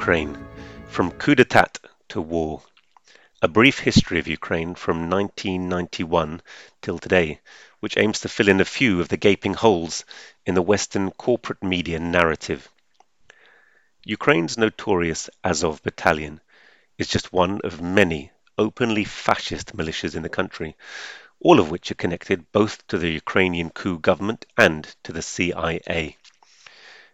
Ukraine, from coup d'etat to war. A brief history of Ukraine from 1991 till today, which aims to fill in a few of the gaping holes in the Western corporate media narrative. Ukraine's notorious Azov Battalion is just one of many openly fascist militias in the country, all of which are connected both to the Ukrainian coup government and to the CIA.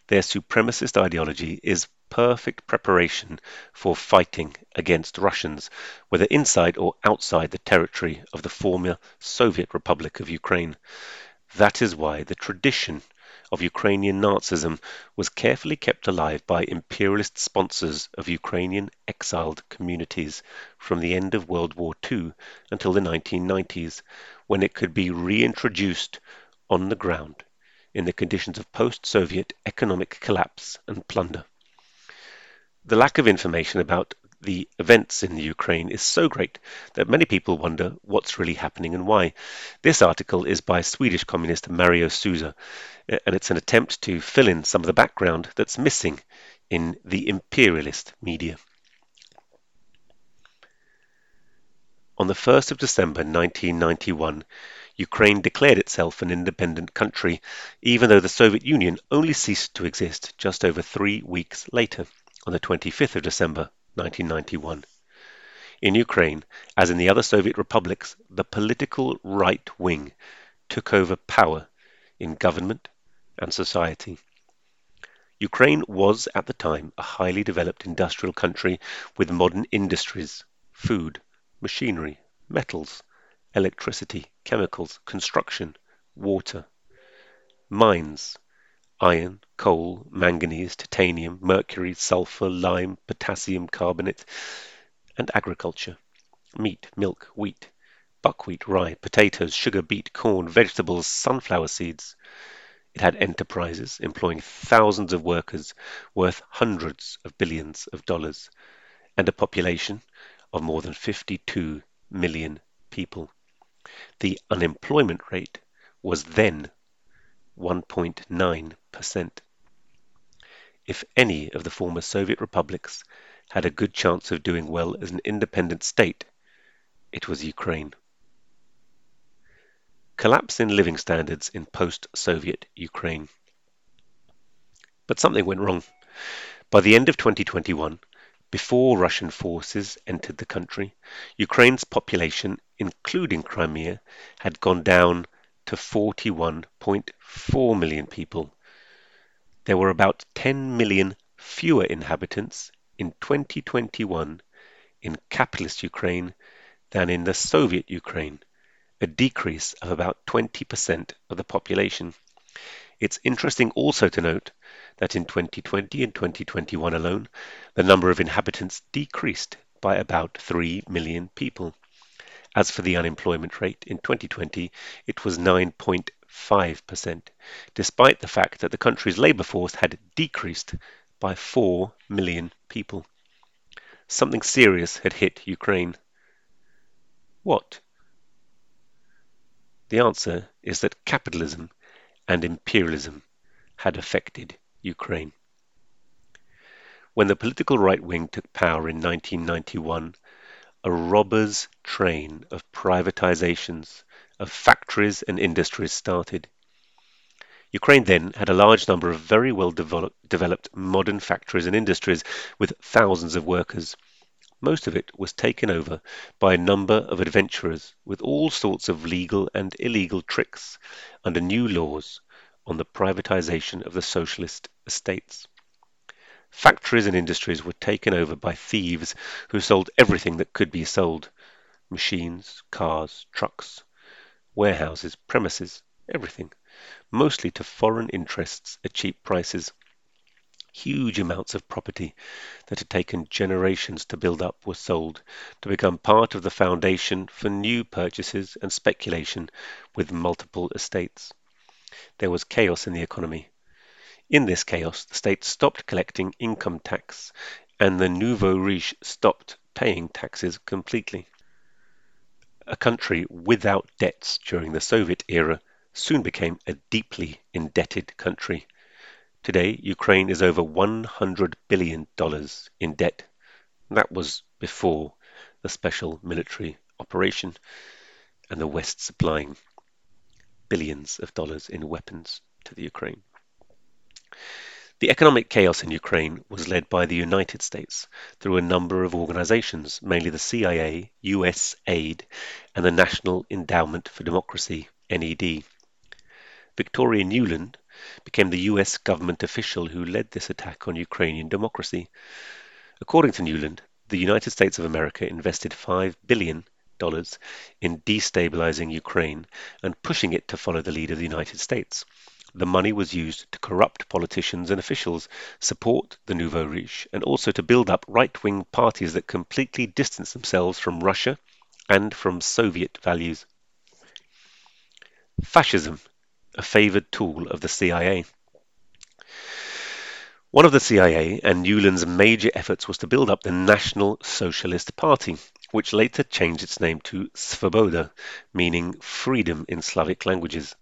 Their supremacist ideology is perfect preparation for fighting against Russians, whether inside or outside the territory of the former Soviet Republic of Ukraine. That is why the tradition of Ukrainian Nazism was carefully kept alive by imperialist sponsors of Ukrainian exiled communities from the end of World War II until the 1990s, when it could be reintroduced on the ground in the conditions of post-Soviet economic collapse and plunder. The lack of information about the events in the Ukraine is so great that many people wonder what's really happening and why. This article is by Swedish communist Mario Sousa, eh, and it's an attempt to fill in some of the background that's missing in the imperialist media. On the 1st of December 1991, Ukraine declared itself an independent country, even though the Soviet Union only ceased to exist just over three weeks later, on the 25th of December 1991. In Ukraine, as in the other Soviet republics, the political right wing took over power in government and society. Ukraine was at the time a highly developed industrial country with modern industries, food, machinery, metals, electricity, chemicals, construction, water, mines, iron, coal, manganese, titanium, mercury, sulfur, lime, potassium carbonate, and agriculture, meat, milk, wheat, buckwheat, rye, potatoes, sugar beet, corn, vegetables, sunflower seeds. It had enterprises employing thousands of workers worth hundreds of billions of dollars and a population of more than 52 million people. The unemployment rate was then 1.9%. If any of the former Soviet republics had a good chance of doing well as an independent state, it was Ukraine. Collapse in living standards in post-Soviet Ukraine. But something went wrong. By the end of 2021, before Russian forces entered the country, Ukraine's population, including Crimea, had gone down to 41.4 million people. There were about 10 million fewer inhabitants in 2021 in capitalist Ukraine than in the Soviet Ukraine, a decrease of about 20% of the population. It's interesting also to note that in 2020 and 2021 alone, the number of inhabitants decreased by about 3 million people. As for the unemployment rate in 2020, it was 9.5%, despite the fact that the country's labour force had decreased by 4 million people. Something serious had hit Ukraine. What? The answer is that capitalism and imperialism had affected Ukraine. When the political right wing took power in 1991, a robber's train of privatizations of factories and industries started. Ukraine then had a large number of very well developed modern factories and industries with thousands of workers. Most of it was taken over by a number of adventurers with all sorts of legal and illegal tricks under new laws on the privatization of the socialist estates. Factories and industries were taken over by thieves who sold everything that could be sold machines, cars, trucks, warehouses, premises, everything, mostly to foreign interests at cheap prices. Huge amounts of property that had taken generations to build up were sold to become part of the foundation for new purchases and speculation with multiple estates. There was chaos in the economy. In this chaos, the state stopped collecting income tax, and the nouveau riche stopped paying taxes completely. A country without debts during the Soviet era soon became a deeply indebted country. Today, Ukraine is over $100 billion in debt. That was before the special military operation and the West supplying billions of dollars in weapons to the Ukraine. The economic chaos in Ukraine was led by the United States through a number of organizations, mainly the CIA, USAID, and the National Endowment for Democracy, NED. Victoria Nuland became the US government official who led this attack on Ukrainian democracy. According to Nuland, the United States of America invested $5 billion in destabilizing Ukraine and pushing it to follow the lead of the United States. The money was used to corrupt politicians and officials, support the nouveau riche, and also to build up right wing parties that completely distance themselves from Russia and from Soviet values. Fascism a favored tool of the CIA. One of the CIA and Nuland's major efforts was to build up the National Socialist Party, which later changed its name to Svoboda, meaning freedom in Slavic languages.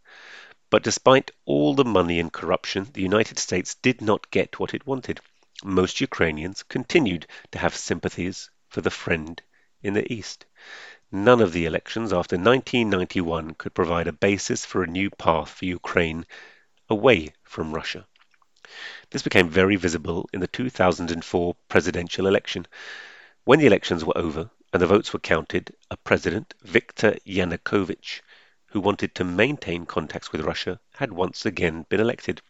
But despite all the money and corruption, the United States did not get what it wanted. Most Ukrainians continued to have sympathies for the friend in the East. None of the elections after 1991 could provide a basis for a new path for Ukraine away from Russia. This became very visible in the 2004 presidential election. When the elections were over and the votes were counted, a president, Viktor Yanukovych, who wanted to maintain contacts with Russia, had once again been elected.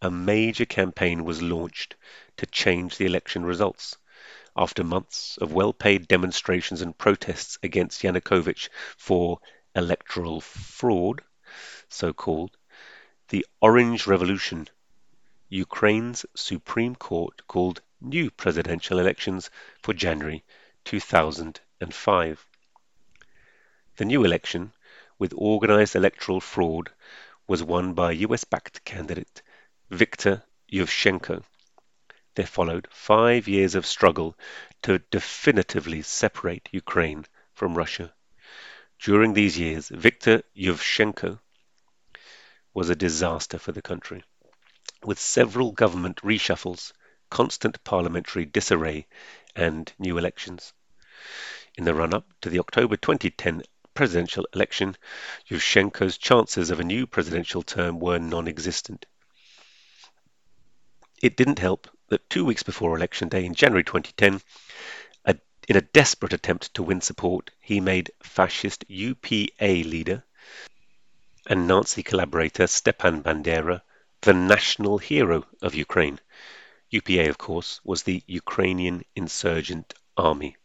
A major campaign was launched to change the election results after months of well paid demonstrations and protests against Yanukovych for electoral fraud, so called, the Orange Revolution, Ukraine's Supreme Court called new presidential elections for January 2005. The new election, with organized electoral fraud, was won by US backed candidate Viktor Yushchenko. There followed five years of struggle to definitively separate Ukraine from Russia. During these years, Viktor Yushchenko was a disaster for the country, with several government reshuffles, constant parliamentary disarray, and new elections. In the run up to the October 2010 presidential election, Yushchenko's chances of a new presidential term were non existent. It didn't help that two weeks before Election Day in January 2010, a, in a desperate attempt to win support, he made fascist UPA leader and Nazi collaborator Stepan Bandera the national hero of Ukraine. UPA, of course, was the Ukrainian Insurgent Army,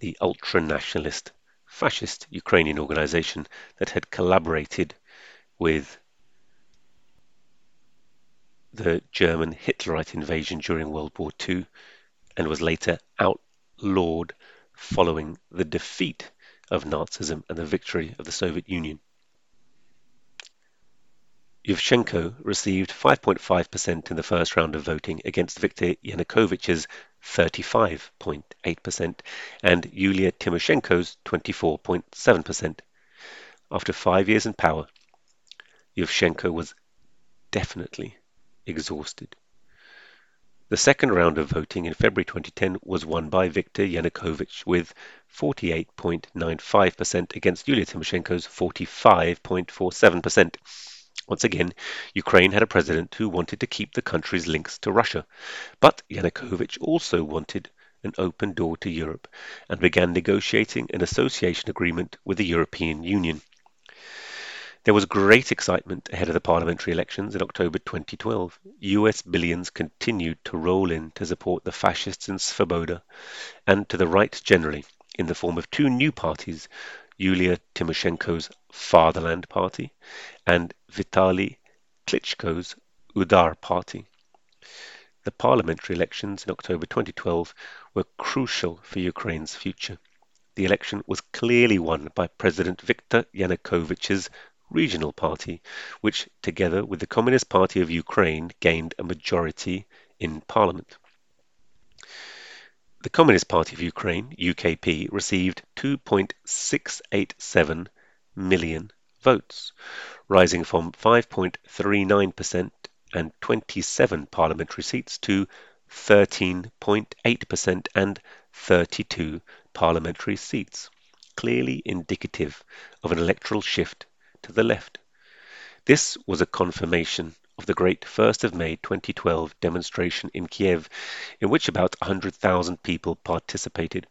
the ultra nationalist, fascist Ukrainian organization that had collaborated with the German Hitlerite invasion during World War II and was later outlawed following the defeat of Nazism and the victory of the Soviet Union. Yushchenko received 5.5% in the first round of voting against Viktor Yanukovych's 35.8% and Yulia Tymoshenko's 24.7%. After five years in power, Yushchenko was definitely exhausted. The second round of voting in February 2010 was won by Viktor Yanukovych with 48.95% against Yulia Tymoshenko's 45.47%. Once again, Ukraine had a president who wanted to keep the country's links to Russia. But Yanukovych also wanted an open door to Europe and began negotiating an association agreement with the European Union. There was great excitement ahead of the parliamentary elections in October 2012. US billions continued to roll in to support the fascists in Svoboda and to the right generally in the form of two new parties, Yulia Tymoshenko's Fatherland Party and Vitaly Klitschko's Udar Party. The parliamentary elections in October 2012 were crucial for Ukraine's future. The election was clearly won by President Viktor Yanukovych's regional party, which, together with the Communist Party of Ukraine, gained a majority in parliament. The Communist Party of Ukraine, UKP, received 2.687 million votes, rising from 5.39% and 27 parliamentary seats to 13.8% and 32 parliamentary seats, clearly indicative of an electoral shift to the left. This was a confirmation of the great 1st of May 2012 demonstration in Kiev, in which about 100,000 people participated.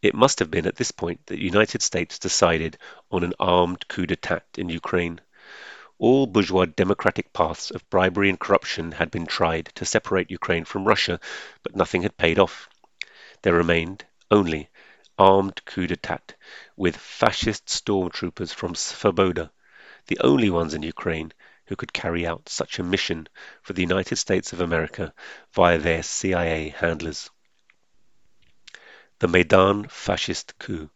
It must have been at this point that the United States decided on an armed coup d'etat in Ukraine. All bourgeois democratic paths of bribery and corruption had been tried to separate Ukraine from Russia, but nothing had paid off. There remained only armed coup d'etat with fascist stormtroopers from Svoboda, the only ones in Ukraine who could carry out such a mission for the United States of America via their CIA handlers. The Maidan Fascist Coup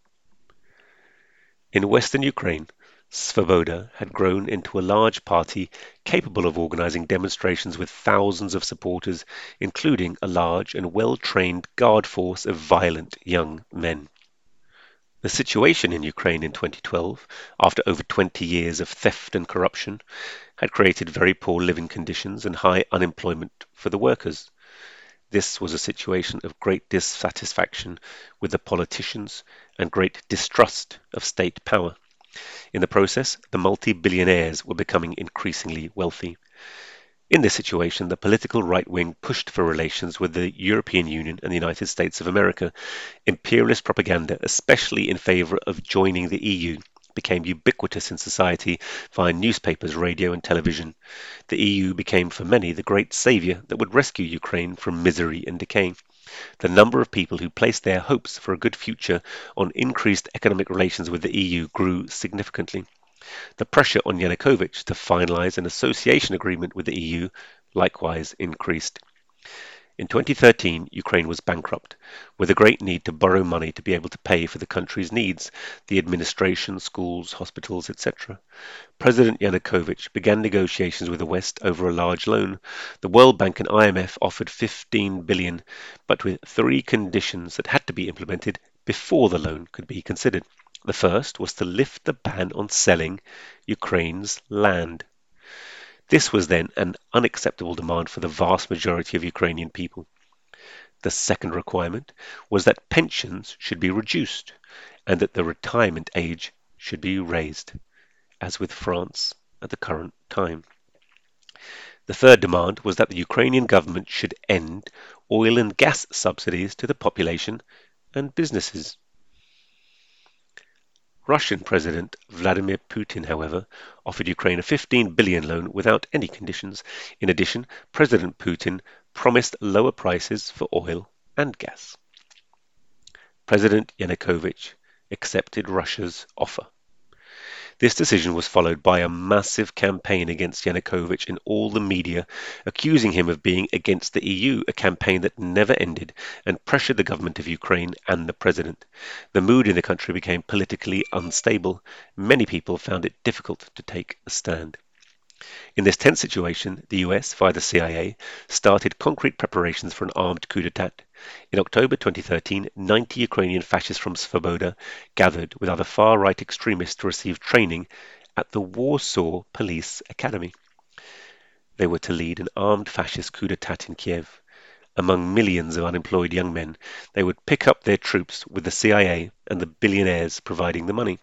In western Ukraine, Svoboda had grown into a large party capable of organizing demonstrations with thousands of supporters, including a large and well-trained guard force of violent young men. The situation in Ukraine in 2012, after over 20 years of theft and corruption, had created very poor living conditions and high unemployment for the workers. This was a situation of great dissatisfaction with the politicians and great distrust of state power. In the process, the multi-billionaires were becoming increasingly wealthy. In this situation, the political right wing pushed for relations with the European Union and the United States of America. Imperialist propaganda, especially in favor of joining the EU, became ubiquitous in society via newspapers, radio, and television. The EU became for many the great savior that would rescue Ukraine from misery and decay. The number of people who placed their hopes for a good future on increased economic relations with the EU grew significantly. The pressure on Yanukovych to finalize an association agreement with the EU likewise increased. In 2013, Ukraine was bankrupt, with a great need to borrow money to be able to pay for the country's needs, the administration, schools, hospitals, etc. President Yanukovych began negotiations with the West over a large loan. The World Bank and IMF offered 15 billion, but with three conditions that had to be implemented before the loan could be considered. The first was to lift the ban on selling Ukraine's land. This was then an unacceptable demand for the vast majority of Ukrainian people. The second requirement was that pensions should be reduced and that the retirement age should be raised, as with France at the current time. The third demand was that the Ukrainian government should end oil and gas subsidies to the population and businesses. Russian President Vladimir Putin, however, offered Ukraine a 15 billion loan without any conditions. In addition, President Putin promised lower prices for oil and gas. President Yanukovych accepted Russia's offer. This decision was followed by a massive campaign against Yanukovych in all the media, accusing him of being against the EU, a campaign that never ended and pressured the government of Ukraine and the president. The mood in the country became politically unstable. Many people found it difficult to take a stand. In this tense situation, the US, via the CIA, started concrete preparations for an armed coup d'etat. In October 2013, 90 Ukrainian fascists from Svoboda gathered with other far-right extremists to receive training at the Warsaw Police Academy. They were to lead an armed fascist coup d'etat in Kiev. Among millions of unemployed young men, they would pick up their troops with the CIA and the billionaires providing the money.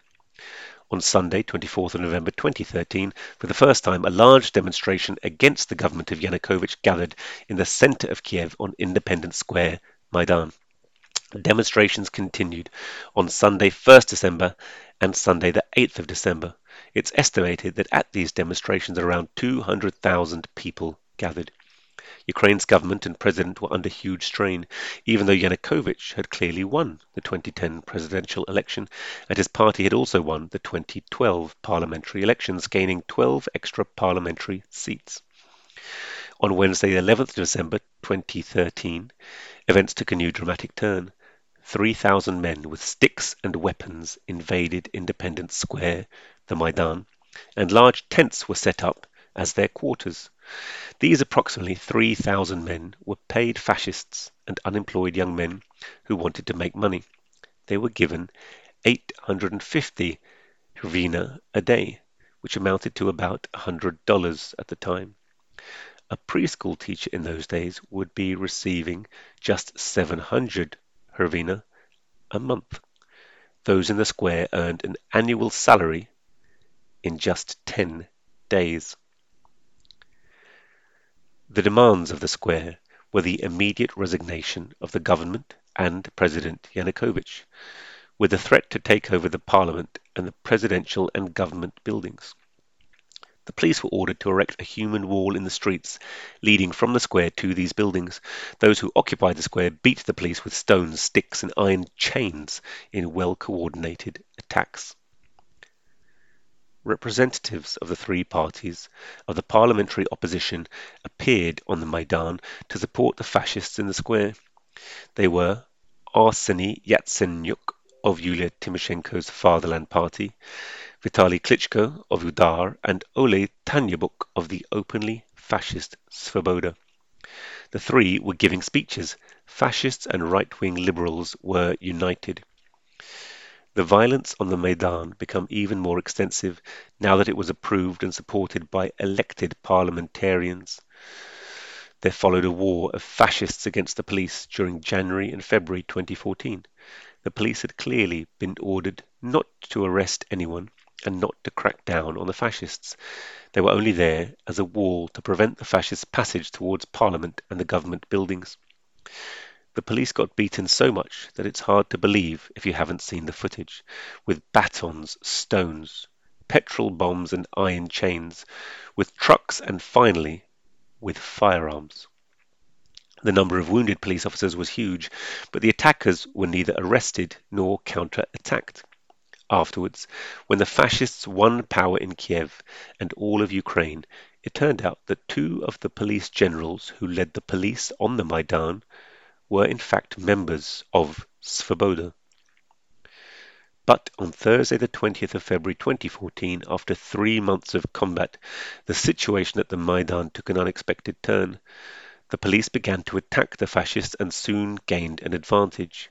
On Sunday, 24th of November 2013, for the first time, a large demonstration against the government of Yanukovych gathered in the center of Kiev on Independence Square, Maidan. Demonstrations continued on Sunday, 1st December, and Sunday, the 8th of December. It's estimated that at these demonstrations around 200,000 people gathered. Ukraine's government and president were under huge strain, even though Yanukovych had clearly won the 2010 presidential election, and his party had also won the 2012 parliamentary elections, gaining 12 extra parliamentary seats. On Wednesday, 11th December 2013, events took a new dramatic turn. 3,000 men with sticks and weapons invaded Independence Square, the Maidan, and large tents were set up as their quarters. These approximately 3,000 men were paid fascists and unemployed young men who wanted to make money. They were given 850 hryvnia a day, which amounted to about $100 at the time. a preschool teacher in those days would be receiving just 700 hryvnia a month. Those in the square earned an annual salary in just 10 days. The demands of the square were the immediate resignation of the government and President Yanukovych, with the threat to take over the parliament and the presidential and government buildings. The police were ordered to erect a human wall in the streets leading from the square to these buildings. Those who occupied the square beat the police with stones, sticks, and iron chains in well coordinated attacks. Representatives of the three parties of the parliamentary opposition appeared on the Maidan to support the fascists in the square. They were Arseny Yatsenyuk of Yulia Tymoshenko's Fatherland Party, Vitaly Klitschko of Udar, and Oleh Tyahnybok of the openly fascist Svoboda. The three were giving speeches. Fascists and right-wing liberals were united. The violence on the Maidan became even more extensive now that it was approved and supported by elected parliamentarians. There followed a war of fascists against the police during January and February 2014. The police had clearly been ordered not to arrest anyone and not to crack down on the fascists. They were only there as a wall to prevent the fascists' passage towards Parliament and the government buildings. The police got beaten so much that it's hard to believe if you haven't seen the footage, with batons, stones, petrol bombs, and iron chains, with trucks, and finally, with firearms. The number of wounded police officers was huge, but the attackers were neither arrested nor counter-attacked. Afterwards, when the fascists won power in Kiev and all of Ukraine, it turned out that two of the police generals who led the police on the Maidan were in fact members of Svoboda. But on Thursday, the 20th of February 2014, after three months of combat, the situation at the Maidan took an unexpected turn. The police began to attack the fascists and soon gained an advantage.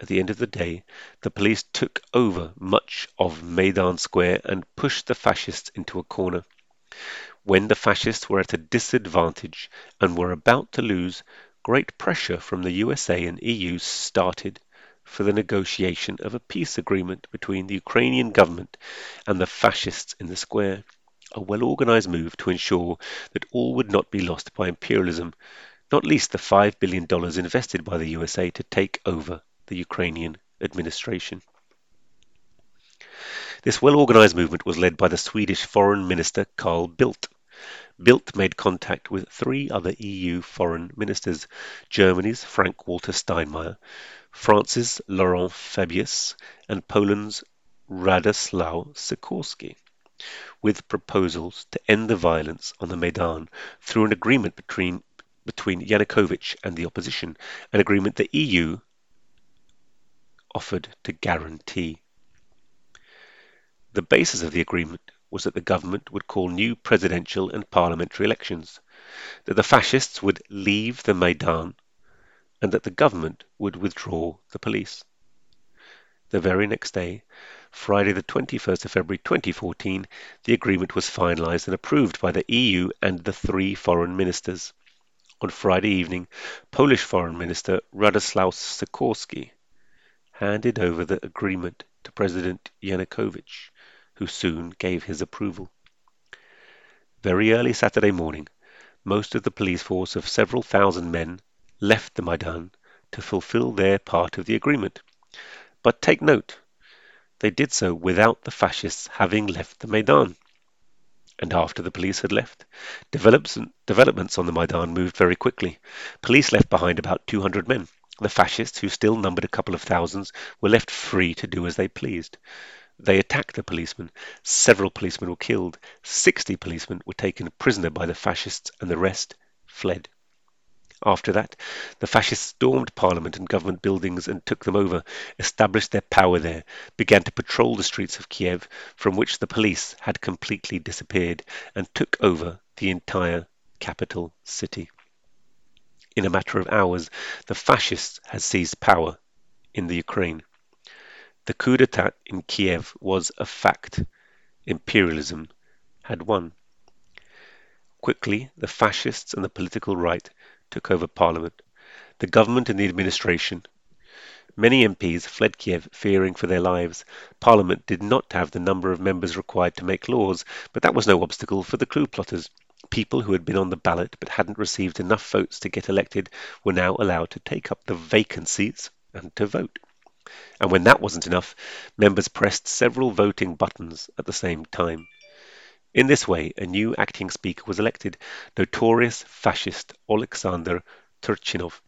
At the end of the day, the police took over much of Maidan Square and pushed the fascists into a corner. When the fascists were at a disadvantage and were about to lose, great pressure from the USA and EU started for the negotiation of a peace agreement between the Ukrainian government and the fascists in the square, a well organized move to ensure that all would not be lost by imperialism, not least the $5 billion invested by the USA to take over the Ukrainian administration. This well-organized movement was led by the Swedish Foreign Minister Carl Bildt. Bildt made contact with three other EU foreign ministers, Germany's Frank-Walter Steinmeier, France's Laurent Fabius, and Poland's Radosław Sikorski, with proposals to end the violence on the Maidan through an agreement between between Yanukovych and the opposition, an agreement the EU offered to guarantee. The basis of the agreement was that the government would call new presidential and parliamentary elections, that the fascists would leave the Maidan, and that the government would withdraw the police. The very next day, Friday the 21st of February 2014, the agreement was finalized and approved by the EU and the three foreign ministers. On Friday evening, Polish Foreign Minister Radosław Sikorski handed over the agreement to President Yanukovych, who soon gave his approval. Very early Saturday morning, most of the police force of several thousand men left the Maidan to fulfill their part of the agreement. But take note, they did so without the fascists having left the Maidan. And after the police had left, developments on the Maidan moved very quickly. Police left behind about 200 men. The fascists, who still numbered a couple of thousands, were left free to do as they pleased. They attacked the policemen. Several policemen were killed. Sixty policemen were taken prisoner by the fascists, and the rest fled. After that, the fascists stormed Parliament and government buildings and took them over, established their power there, began to patrol the streets of Kiev, from which the police had completely disappeared, and took over the entire capital city. In a matter of hours, the fascists had seized power in the Ukraine. The coup d'etat in Kiev was a fact. Imperialism had won. Quickly, the fascists and the political right took over parliament, the government and the administration. Many MPs fled Kiev fearing for their lives. Parliament did not have the number of members required to make laws, but that was no obstacle for the coup plotters. People who had been on the ballot but hadn't received enough votes to get elected were now allowed to take up the vacancies and to vote. And when that wasn't enough, members pressed several voting buttons at the same time. In this way, a new acting speaker was elected, notorious fascist Alexander Turchinov,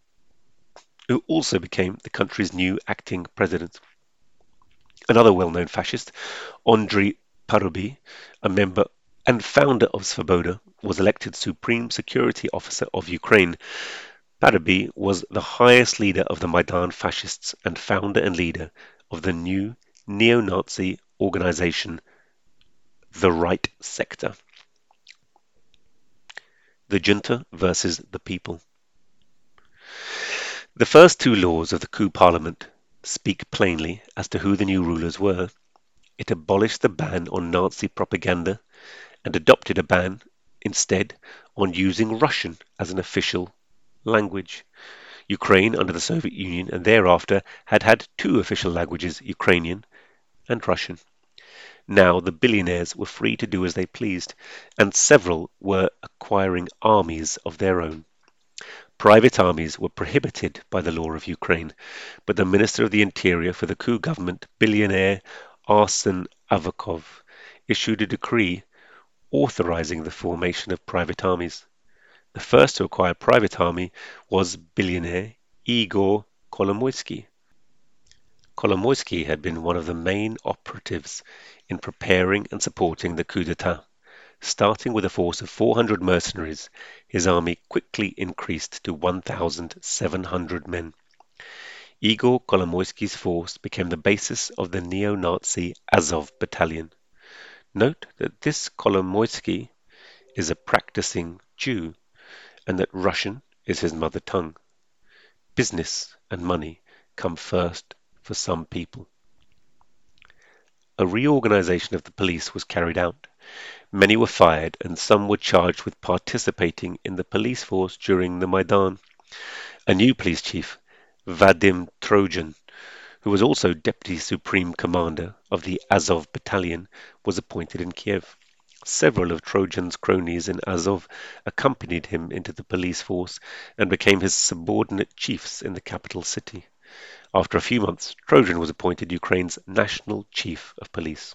who also became the country's new acting president. Another well-known fascist, Andrei Parubiy, a member and founder of Svoboda, was elected Supreme Security Officer of Ukraine. Parubiy was the highest leader of the Maidan fascists and founder and leader of the new neo-Nazi organization the right sector. The junta versus the people. The first two laws of the coup parliament speak plainly as to who the new rulers were. It abolished the ban on Nazi propaganda and adopted a ban instead on using Russian as an official language. Ukraine, under the Soviet Union and thereafter, had had two official languages, Ukrainian and Russian. Now the billionaires were free to do as they pleased, and several were acquiring armies of their own. Private armies were prohibited by the law of Ukraine, but the Minister of the Interior for the coup government, billionaire Arsen Avakov, issued a decree authorizing the formation of private armies. The first to acquire a private army was billionaire Igor Kolomoisky. Kolomoisky had been one of the main operatives in preparing and supporting the coup d'etat. Starting with a force of 400 mercenaries, his army quickly increased to 1,700 men. Igor Kolomoisky's force became the basis of the neo-Nazi Azov battalion. Note that this Kolomoisky is a practicing Jew and that Russian is his mother tongue. Business and money come first for some people. A reorganization of the police was carried out. Many were fired and some were charged with participating in the police force during the Maidan. A new police chief, Vadim Troyan, who was also deputy supreme commander of the Azov battalion, was appointed in Kiev. Several of Troyan's cronies in Azov accompanied him into the police force and became his subordinate chiefs in the capital city. After a few months, Trojan was appointed Ukraine's national chief of police.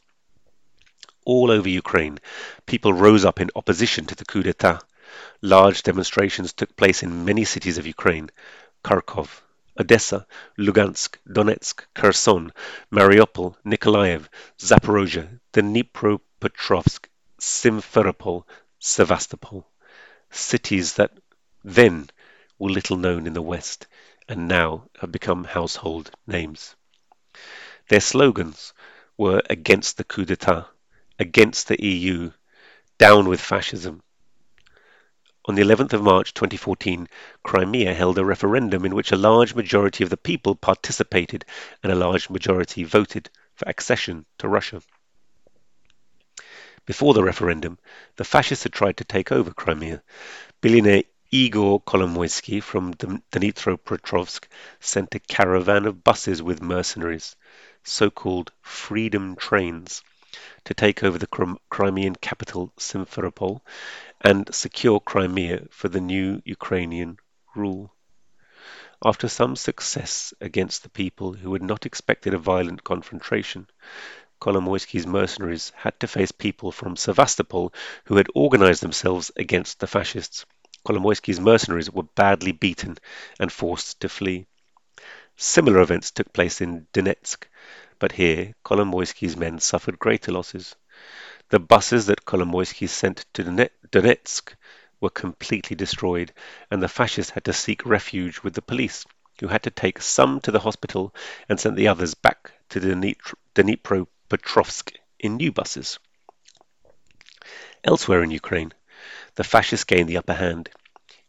All over Ukraine, people rose up in opposition to the coup d'etat. Large demonstrations took place in many cities of Ukraine Kharkov, Odessa, Lugansk, Donetsk, Kherson, Mariupol, Nikolaev, Zaporozhye, Dnipropetrovsk, Simferopol, Sevastopol. Cities that then were little known in the West and now have become household names. Their slogans were against the coup d'etat, against the EU, down with fascism. On the 11th of March 2014, Crimea held a referendum in which a large majority of the people participated and a large majority voted for accession to Russia. Before the referendum, the fascists had tried to take over Crimea. Billionaire Igor Kolomoisky from Dnipropetrovsk sent a caravan of buses with mercenaries, so-called "freedom trains", to take over the Crimean capital Simferopol and secure Crimea for the new Ukrainian rule. After some success against the people who had not expected a violent confrontation, Kolomoisky's mercenaries had to face people from Sevastopol who had organized themselves against the fascists. Kolomoisky's mercenaries were badly beaten and forced to flee. Similar events took place in Donetsk, but here Kolomoisky's men suffered greater losses. The buses that Kolomoisky sent to Donetsk were completely destroyed, and the fascists had to seek refuge with the police, who had to take some to the hospital and sent the others back to Dnipropetrovsk in new buses. Elsewhere in Ukraine, the fascists gained the upper hand.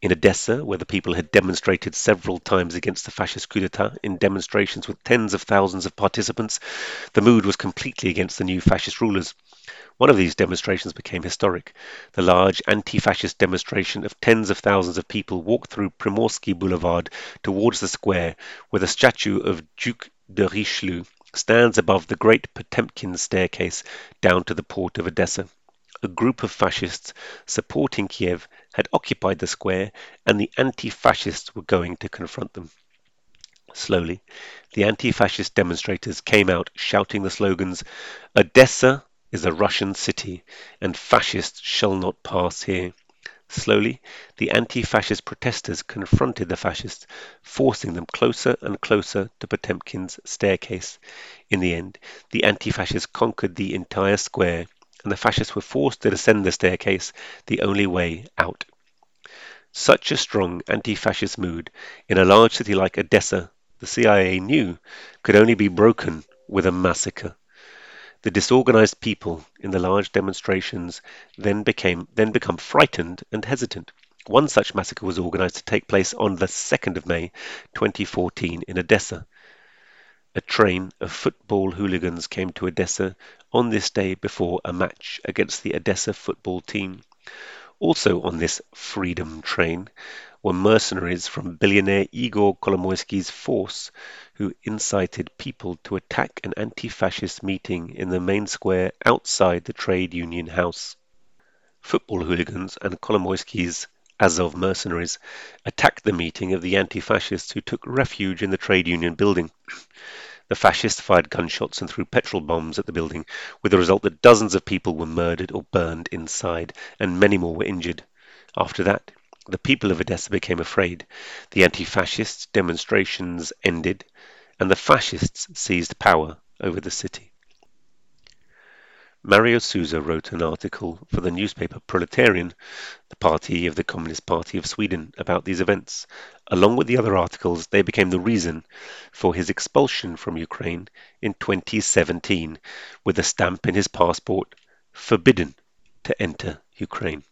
In Odessa, where the people had demonstrated several times against the fascist coup d'etat in demonstrations with tens of thousands of participants, the mood was completely against the new fascist rulers. One of these demonstrations became historic. The large anti-fascist demonstration of tens of thousands of people walked through Primorsky Boulevard towards the square where the statue of Duc de Richelieu stands above the great Potemkin staircase down to the port of Odessa. A group of fascists supporting Kiev had occupied the square and the anti-fascists were going to confront them. Slowly, the anti-fascist demonstrators came out shouting the slogans, Odessa is a Russian city, and fascists shall not pass here. Slowly, the anti-fascist protesters confronted the fascists, forcing them closer and closer to Potemkin's staircase. In the end, the anti-fascists conquered the entire square, and the fascists were forced to descend the staircase, the only way out. Such a strong anti-fascist mood in a large city like Odessa, the CIA knew, could only be broken with a massacre. The disorganized people in the large demonstrations then became then become frightened and hesitant. One such massacre was organized to take place on the 2nd of May 2014 in Odessa. A train of football hooligans came to Odessa on this day before a match against the Odessa football team. Also on this freedom train were mercenaries from billionaire Igor Kolomoisky's force who incited people to attack an anti-fascist meeting in the main square outside the trade union house. Football hooligans and Kolomoisky's Azov mercenaries attacked the meeting of the anti-fascists who took refuge in the trade union building. The fascists fired gunshots and threw petrol bombs at the building, with the result that dozens of people were murdered or burned inside, and many more were injured. After that, the people of Odessa became afraid. The anti-fascist demonstrations ended, and the fascists seized power over the city. Mario Sousa wrote an article for the newspaper Proletarian, the party of the Communist Party of Sweden, about these events. Along with the other articles, they became the reason for his expulsion from Ukraine in 2017, with a stamp in his passport, forbidden to enter Ukraine.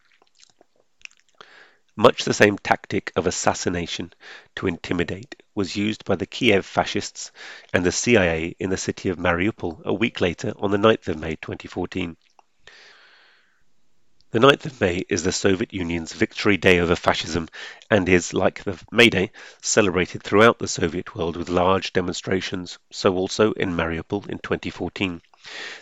Much the same tactic of assassination to intimidate was used by the Kiev fascists and the CIA in the city of Mariupol a week later on the 9th of May 2014. The 9th of May is the Soviet Union's victory day over fascism and is, like the May Day, celebrated throughout the Soviet world with large demonstrations, so also in Mariupol in 2014.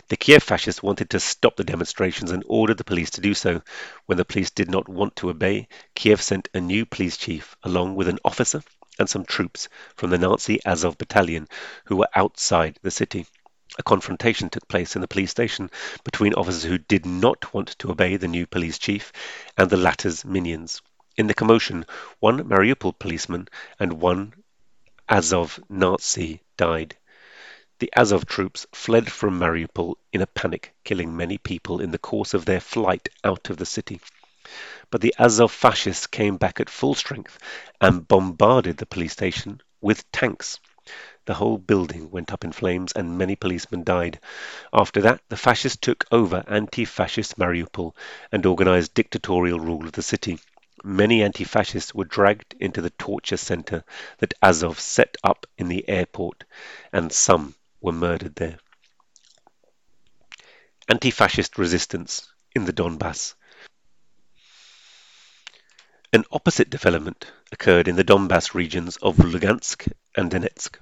The Kiev fascists wanted to stop the demonstrations and ordered the police to do so. When the police did not want to obey, Kiev sent a new police chief along with an officer and some troops from the Nazi Azov battalion who were outside the city. A confrontation took place in the police station between officers who did not want to obey the new police chief and the latter's minions. In the commotion, one Mariupol policeman and one Azov Nazi died. The Azov troops fled from Mariupol in a panic, killing many people in the course of their flight out of the city. But the Azov fascists came back at full strength and bombarded the police station with tanks. The whole building went up in flames and many policemen died. After that, the fascists took over anti-fascist Mariupol and organized dictatorial rule of the city. Many anti-fascists were dragged into the torture center that Azov set up in the airport, and some were murdered there. Anti-fascist resistance in the Donbass. An opposite development occurred in the Donbass regions of Lugansk and Donetsk.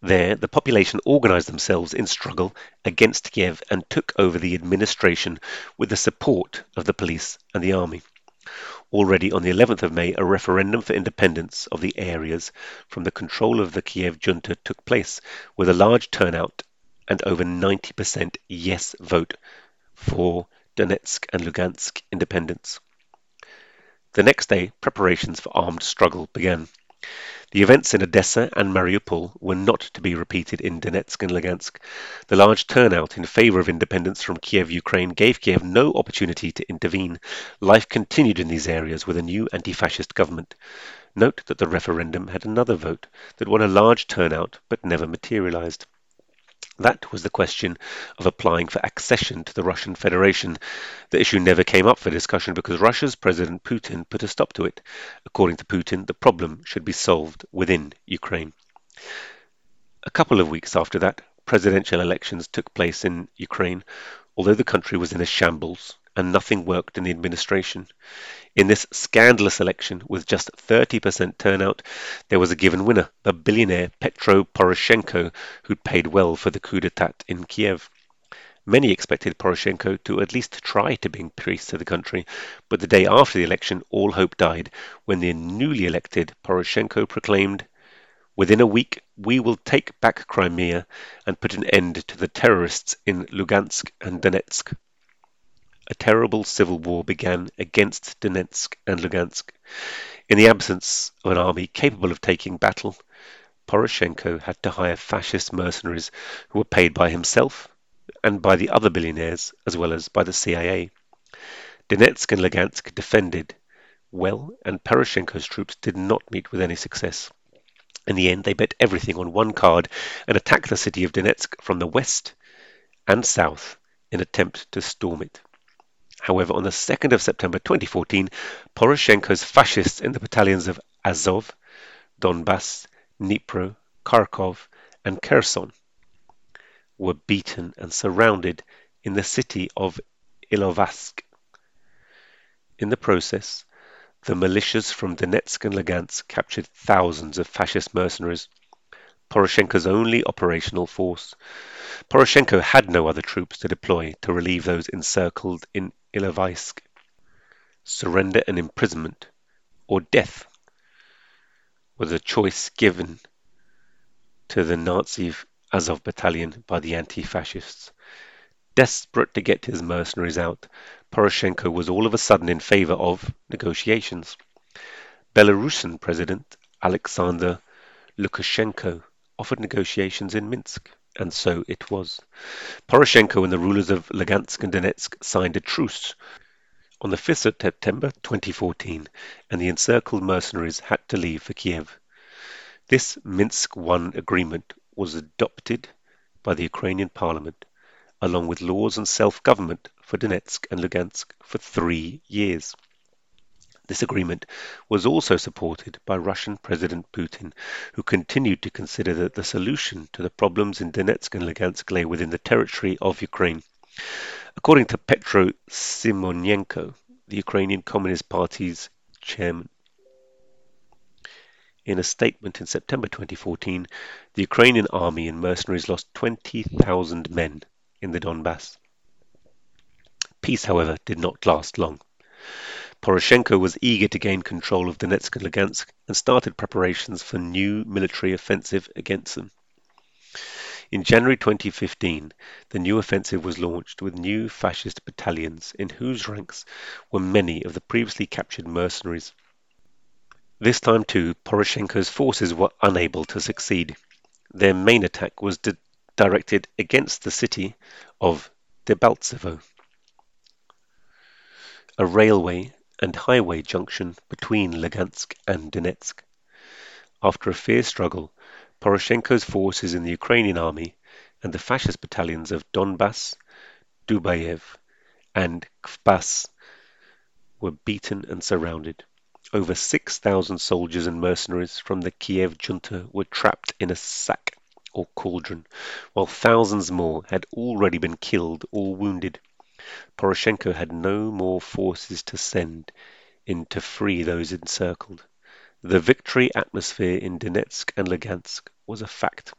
There, the population organized themselves in struggle against Kiev and took over the administration with the support of the police and the army. Already on the 11th of May, a referendum for independence of the areas from the control of the Kiev junta took place, with a large turnout and over 90% yes vote for Donetsk and Lugansk independence. The next day, preparations for armed struggle began. The events in Odessa and Mariupol were not to be repeated in Donetsk and Lugansk. The large turnout in favor of independence from Kiev, Ukraine, gave Kiev no opportunity to intervene. Life continued in these areas with a new anti-fascist government. Note that the referendum had another vote that won a large turnout but never materialized. That was the question of applying for accession to the Russian Federation. The issue never came up for discussion because Russia's President Putin put a stop to it. According to Putin, the problem should be solved within Ukraine. A couple of weeks after that, presidential elections took place in Ukraine, although the country was in a shambles and nothing worked in the administration. In this scandalous election, with just 30% turnout, there was a given winner, the billionaire Petro Poroshenko, who'd paid well for the coup d'etat in Kiev. Many expected Poroshenko to at least try to bring peace to the country, but the day after the election, all hope died when the newly elected Poroshenko proclaimed, Within a week, we will take back Crimea and put an end to the terrorists in Lugansk and Donetsk. A terrible civil war began against Donetsk and Lugansk. In the absence of an army capable of taking battle, Poroshenko had to hire fascist mercenaries who were paid by himself and by the other billionaires as well as by the CIA. Donetsk and Lugansk defended well, and Poroshenko's troops did not meet with any success. In the end, they bet everything on one card and attacked the city of Donetsk from the west and south in attempt to storm it. However, on the 2nd of September 2014, Poroshenko's fascists in the battalions of Azov, Donbass, Dnipro, Kharkov, and Kherson were beaten and surrounded in the city of Ilovaisk. In the process, the militias from Donetsk and Lugansk captured thousands of fascist mercenaries, Poroshenko's only operational force. Poroshenko had no other troops to deploy to relieve those encircled in Ilovaisk. Surrender and imprisonment, or death, was a choice given to the Nazi Azov battalion by the anti-fascists. Desperate to get his mercenaries out, Poroshenko was all of a sudden in favor of negotiations. Belarusian President Alexander Lukashenko offered negotiations in Minsk, and so it was. Poroshenko and the rulers of Lugansk and Donetsk signed a truce on the 5th of September 2014, and the encircled mercenaries had to leave for Kiev. This Minsk I agreement was adopted by the Ukrainian parliament, along with laws and self-government for Donetsk and Lugansk for three years. This agreement was also supported by Russian President Putin, who continued to consider that the solution to the problems in Donetsk and Lugansk lay within the territory of Ukraine. According to Petro Simonenko, the Ukrainian Communist Party's chairman. In a statement in September 2014, the Ukrainian army and mercenaries lost 20,000 men in the Donbass. Peace, however, did not last long. Poroshenko was eager to gain control of Donetsk and Lugansk and started preparations for new military offensive against them. In January 2015, the new offensive was launched with new fascist battalions in whose ranks were many of the previously captured mercenaries. This time too, Poroshenko's forces were unable to succeed. Their main attack was di- directed against the city of Debaltsevo, a railway and highway junction between Lugansk and Donetsk. After a fierce struggle, Poroshenko's forces in the Ukrainian army and the fascist battalions of Donbass, Dubayev, and Kvas were beaten and surrounded. Over 6,000 soldiers and mercenaries from the Kiev junta were trapped in a sack or cauldron, while thousands more had already been killed or wounded. Poroshenko had no more forces to send in to free those encircled. The victory atmosphere in Donetsk and Lugansk was a fact.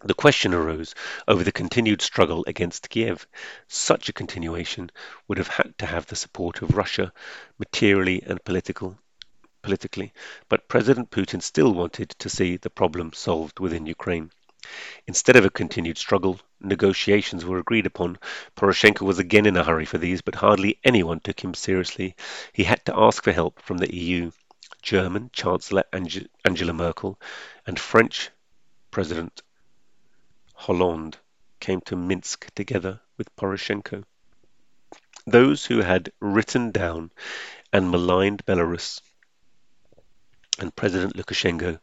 The question arose over the continued struggle against Kiev. Such a continuation would have had to have the support of Russia, materially and political, politically, but President Putin still wanted to see the problem solved within Ukraine. Instead of a continued struggle, negotiations were agreed upon. Poroshenko was again in a hurry for these, but hardly anyone took him seriously. He had to ask for help from the EU. German Chancellor Angela Merkel and French President Hollande came to Minsk together with Poroshenko. Those who had written down and maligned Belarus and President Lukashenko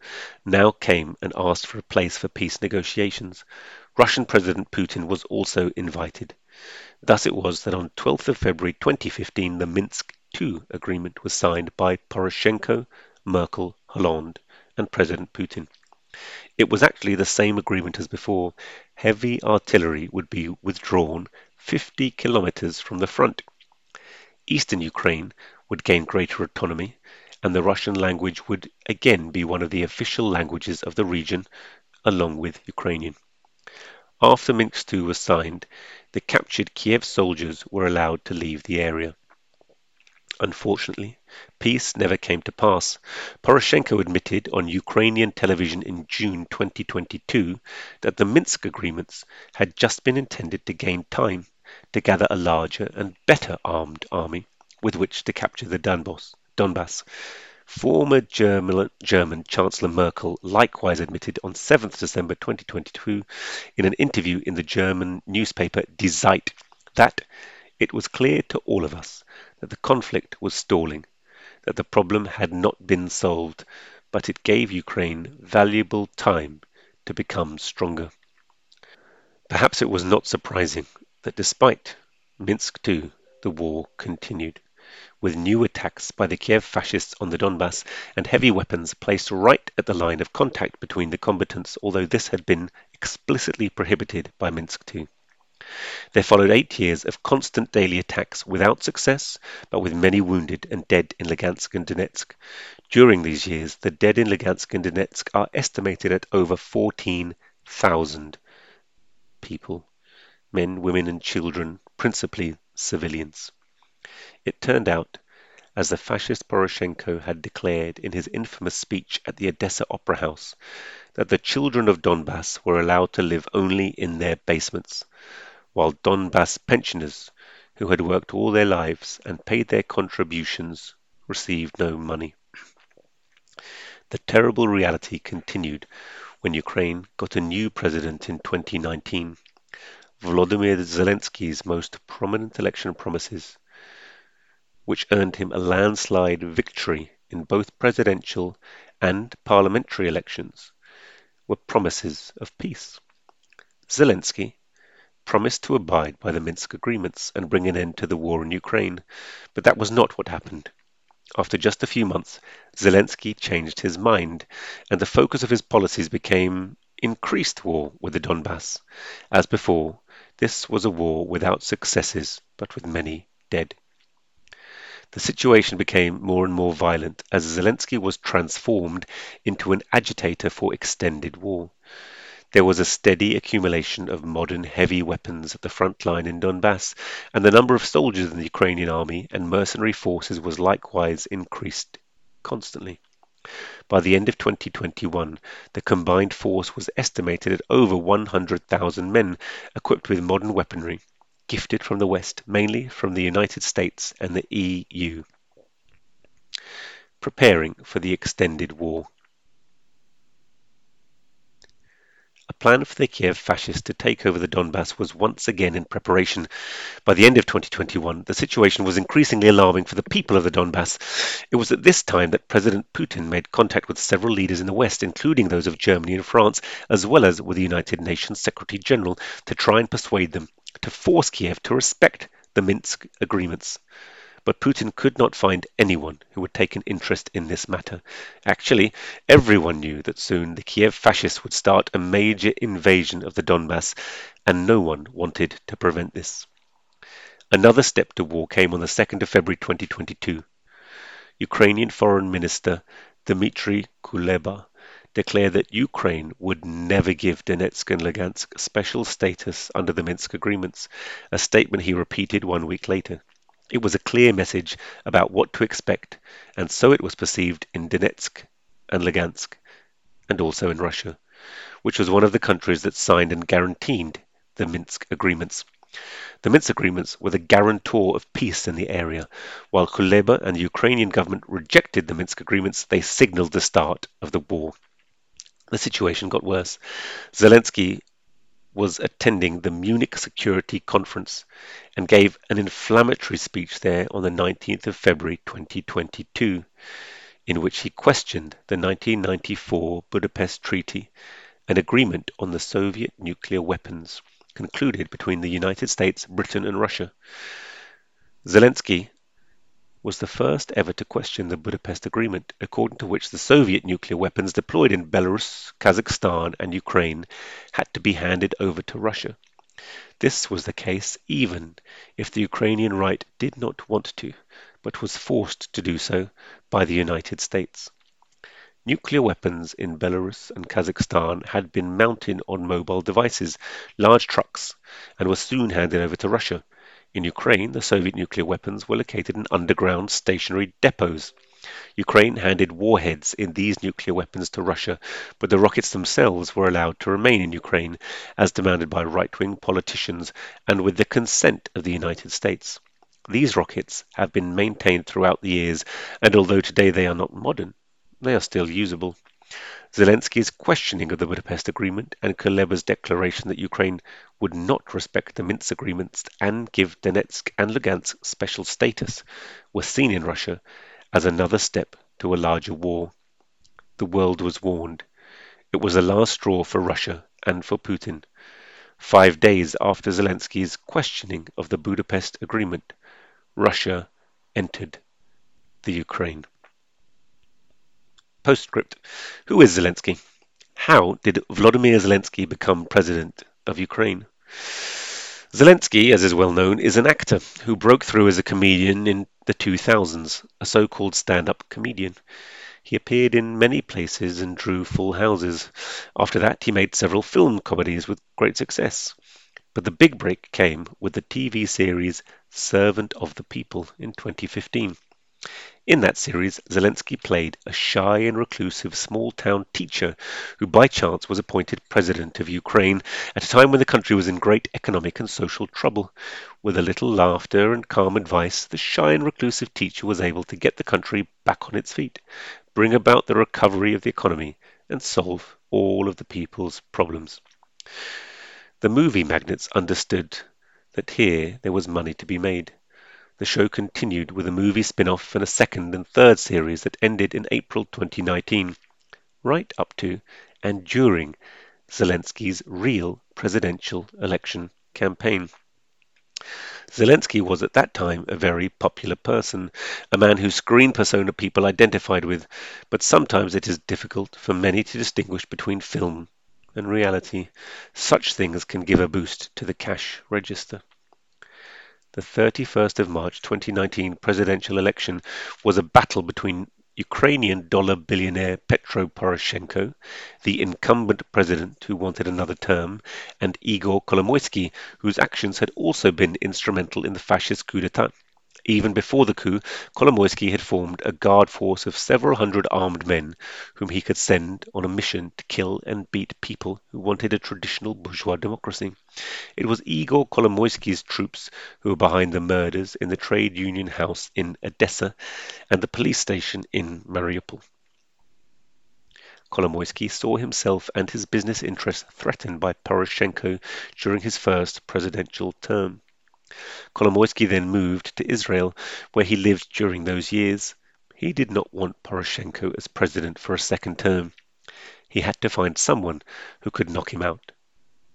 now came and asked for a place for peace negotiations. Russian President Putin was also invited. Thus it was that on 12th of February 2015 the Minsk II agreement was signed by Poroshenko, Merkel, Hollande and President Putin. It was actually the same agreement as before. Heavy artillery would be withdrawn 50 kilometers from the front. Eastern Ukraine would gain greater autonomy, and the Russian language would again be one of the official languages of the region, along with Ukrainian. After Minsk II was signed, the captured Kiev soldiers were allowed to leave the area. Unfortunately, peace never came to pass. Poroshenko admitted on Ukrainian television in June 2022 that the Minsk agreements had just been intended to gain time to gather a larger and better armed army with which to capture the Donbass. Former German, German, Chancellor Merkel likewise admitted on 7th December 2022 in an interview in the German newspaper Die Zeit that it was clear to all of us that the conflict was stalling, that the problem had not been solved, but it gave Ukraine valuable time to become stronger. Perhaps it was not surprising that despite Minsk II, the war continued with new attacks by the Kiev fascists on the Donbass and heavy weapons placed right at the line of contact between the combatants, although this had been explicitly prohibited by Minsk II. There followed eight years of constant daily attacks without success, but with many wounded and dead in Lugansk and Donetsk. During these years, the dead in Lugansk and Donetsk are estimated at over 14,000 people men, women, and children, principally civilians. It turned out, as the fascist Poroshenko had declared in his infamous speech at the Odessa Opera House, that the children of Donbass were allowed to live only in their basements, while Donbass pensioners, who had worked all their lives and paid their contributions, received no money. The terrible reality continued when Ukraine got a new president in 2019. Volodymyr Zelensky's most prominent election promises which earned him a landslide victory in both presidential and parliamentary elections, were promises of peace. Zelensky promised to abide by the Minsk agreements and bring an end to the war in Ukraine, but that was not what happened. After just a few months, Zelensky changed his mind, and the focus of his policies became increased war with the Donbass. As before, this was a war without successes, but with many dead. The situation became more and more violent as Zelensky was transformed into an agitator for extended war. There was a steady accumulation of modern heavy weapons at the front line in Donbass, and the number of soldiers in the Ukrainian army and mercenary forces was likewise increased constantly. By the end of 2021, the combined force was estimated at over 100,000 men equipped with modern weaponry gifted from the West, mainly from the United States and the EU, preparing for the extended war. A plan for the Kiev fascists to take over the Donbass was once again in preparation. By the end of 2021, the situation was increasingly alarming for the people of the Donbass. It was at this time that President Putin made contact with several leaders in the West, including those of Germany and France, as well as with the United Nations Secretary General, to try and persuade them to force Kiev to respect the Minsk agreements. But Putin could not find anyone who would take an interest in this matter. Actually, everyone knew that soon the Kiev fascists would start a major invasion of the Donbass, and no one wanted to prevent this. Another step to war came on the 2nd of February 2022. Ukrainian Foreign Minister Dmitry Kuleba declared that Ukraine would never give Donetsk and Lugansk special status under the Minsk agreements, a statement he repeated one week later. It was a clear message about what to expect, and so it was perceived in Donetsk and Lugansk, and also in Russia, which was one of the countries that signed and guaranteed the Minsk agreements. The Minsk agreements were the guarantor of peace in the area. While Kuleba and the Ukrainian government rejected the Minsk agreements, they signaled the start of the war the situation got worse. Zelensky was attending the Munich Security Conference and gave an inflammatory speech there on the 19th of February 2022. in which he questioned the 1994 Budapest Treaty, an agreement on the Soviet nuclear weapons concluded between the United States, Britain, and Russia. Zelensky was the first ever to question the Budapest Agreement, according to which the Soviet nuclear weapons deployed in Belarus, Kazakhstan, and Ukraine had to be handed over to Russia. This was the case even if the Ukrainian right did not want to, but was forced to do so by the United States. Nuclear weapons in Belarus and Kazakhstan had been mounted on mobile devices, large trucks, and were soon handed over to Russia. In Ukraine, the Soviet nuclear weapons were located in underground stationary depots. Ukraine handed warheads in these nuclear weapons to Russia, but the rockets themselves were allowed to remain in Ukraine, as demanded by right-wing politicians and with the consent of the United States. These rockets have been maintained throughout the years, and although today they are not modern, they are still usable. Zelensky's questioning of the Budapest Agreement and Kuleba's declaration that Ukraine would not respect the Minsk agreements and give Donetsk and Lugansk special status were seen in Russia as another step to a larger war. The world was warned. It was the last straw for Russia and for Putin. Five days after Zelensky's questioning of the Budapest Agreement, Russia entered the Ukraine. Postscript Who is Zelensky? How did Vladimir Zelensky become president of Ukraine? Zelensky, as is well known, is an actor who broke through as a comedian in the 2000s, a so-called stand-up comedian. He appeared in many places and drew full houses. After that, he made several film comedies with great success. But the big break came with the TV series Servant of the People in 2015. In that series, Zelensky played a shy and reclusive small-town teacher who by chance was appointed president of Ukraine at a time when the country was in great economic and social trouble. With a little laughter and calm advice, the shy and reclusive teacher was able to get the country back on its feet, bring about the recovery of the economy, and solve all of the people's problems. The movie magnates understood that here there was money to be made. The show continued with a movie spin-off and a second and third series that ended in April 2019, right up to and during Zelensky's real presidential election campaign. Zelensky was at that time a very popular person, a man whose screen persona people identified with, but sometimes it is difficult for many to distinguish between film and reality. Such things can give a boost to the cash register. The 31st of March 2019 presidential election was a battle between Ukrainian dollar billionaire Petro Poroshenko, the incumbent president who wanted another term, and Igor Kolomoisky, whose actions had also been instrumental in the fascist coup d'etat. Even before the coup, Kolomoisky had formed a guard force of several hundred armed men whom he could send on a mission to kill and beat people who wanted a traditional bourgeois democracy. It was Igor Kolomoisky's troops who were behind the murders in the trade union house in Odessa and the police station in Mariupol. Kolomoisky saw himself and his business interests threatened by Poroshenko during his first presidential term. Kolomoisky then moved to Israel, where he lived during those years. He did not want Poroshenko as president for a second term. He had to find someone who could knock him out.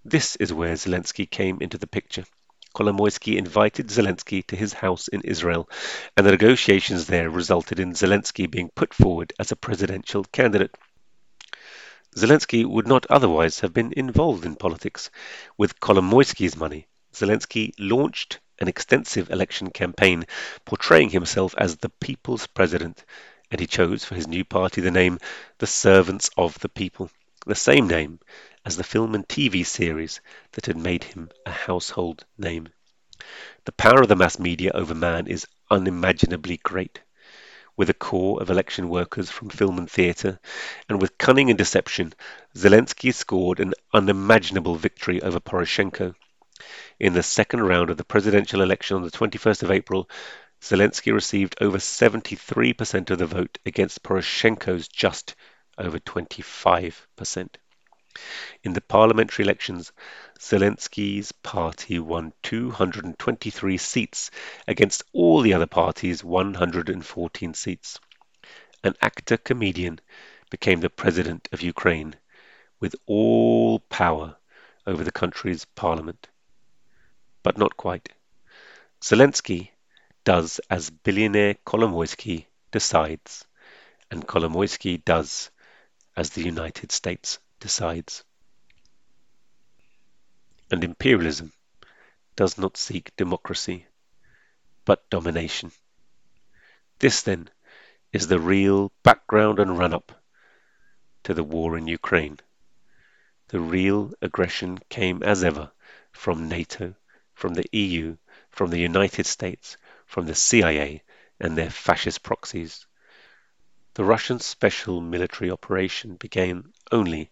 This is where Zelensky came into the picture. Kolomoisky invited Zelensky to his house in Israel, and the negotiations there resulted in Zelensky being put forward as a presidential candidate. Zelensky would not otherwise have been involved in politics. With Kolomoisky's money, Zelensky launched an extensive election campaign portraying himself as the people's president, and he chose for his new party the name the Servants of the People, the same name as the film and TV series that had made him a household name. The power of the mass media over man is unimaginably great. With a core of election workers from film and theatre, and with cunning and deception, Zelensky scored an unimaginable victory over Poroshenko. In the second round of the presidential election on the 21st of April, Zelensky received over 73% of the vote against Poroshenko's just over 25%. In the parliamentary elections, Zelensky's party won 223 seats against all the other parties' 114 seats. an actor comedian became the president of Ukraine with all power over the country's parliament. But not quite. Zelensky does as billionaire Kolomoisky decides, and Kolomoisky does as the United States decides. And imperialism does not seek democracy, but domination. This, then, is the real background and run up to the war in Ukraine. The real aggression came as ever from NATO, from the EU, from the United States, from the CIA and their fascist proxies. The Russian special military operation began only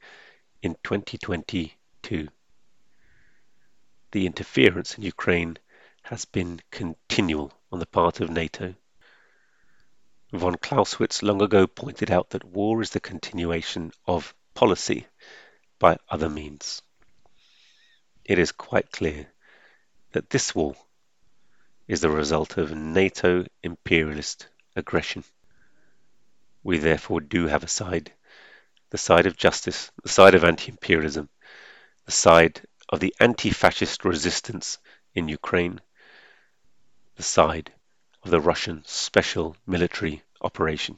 in 2022. The interference in Ukraine has been continual on the part of NATO. Von Clausewitz long ago pointed out that war is the continuation of policy by other means. It is quite clear that this war is the result of NATO imperialist aggression. We therefore do have a side, the side of justice, the side of anti-imperialism, the side of the anti-fascist resistance in Ukraine, the side of the Russian special military operation.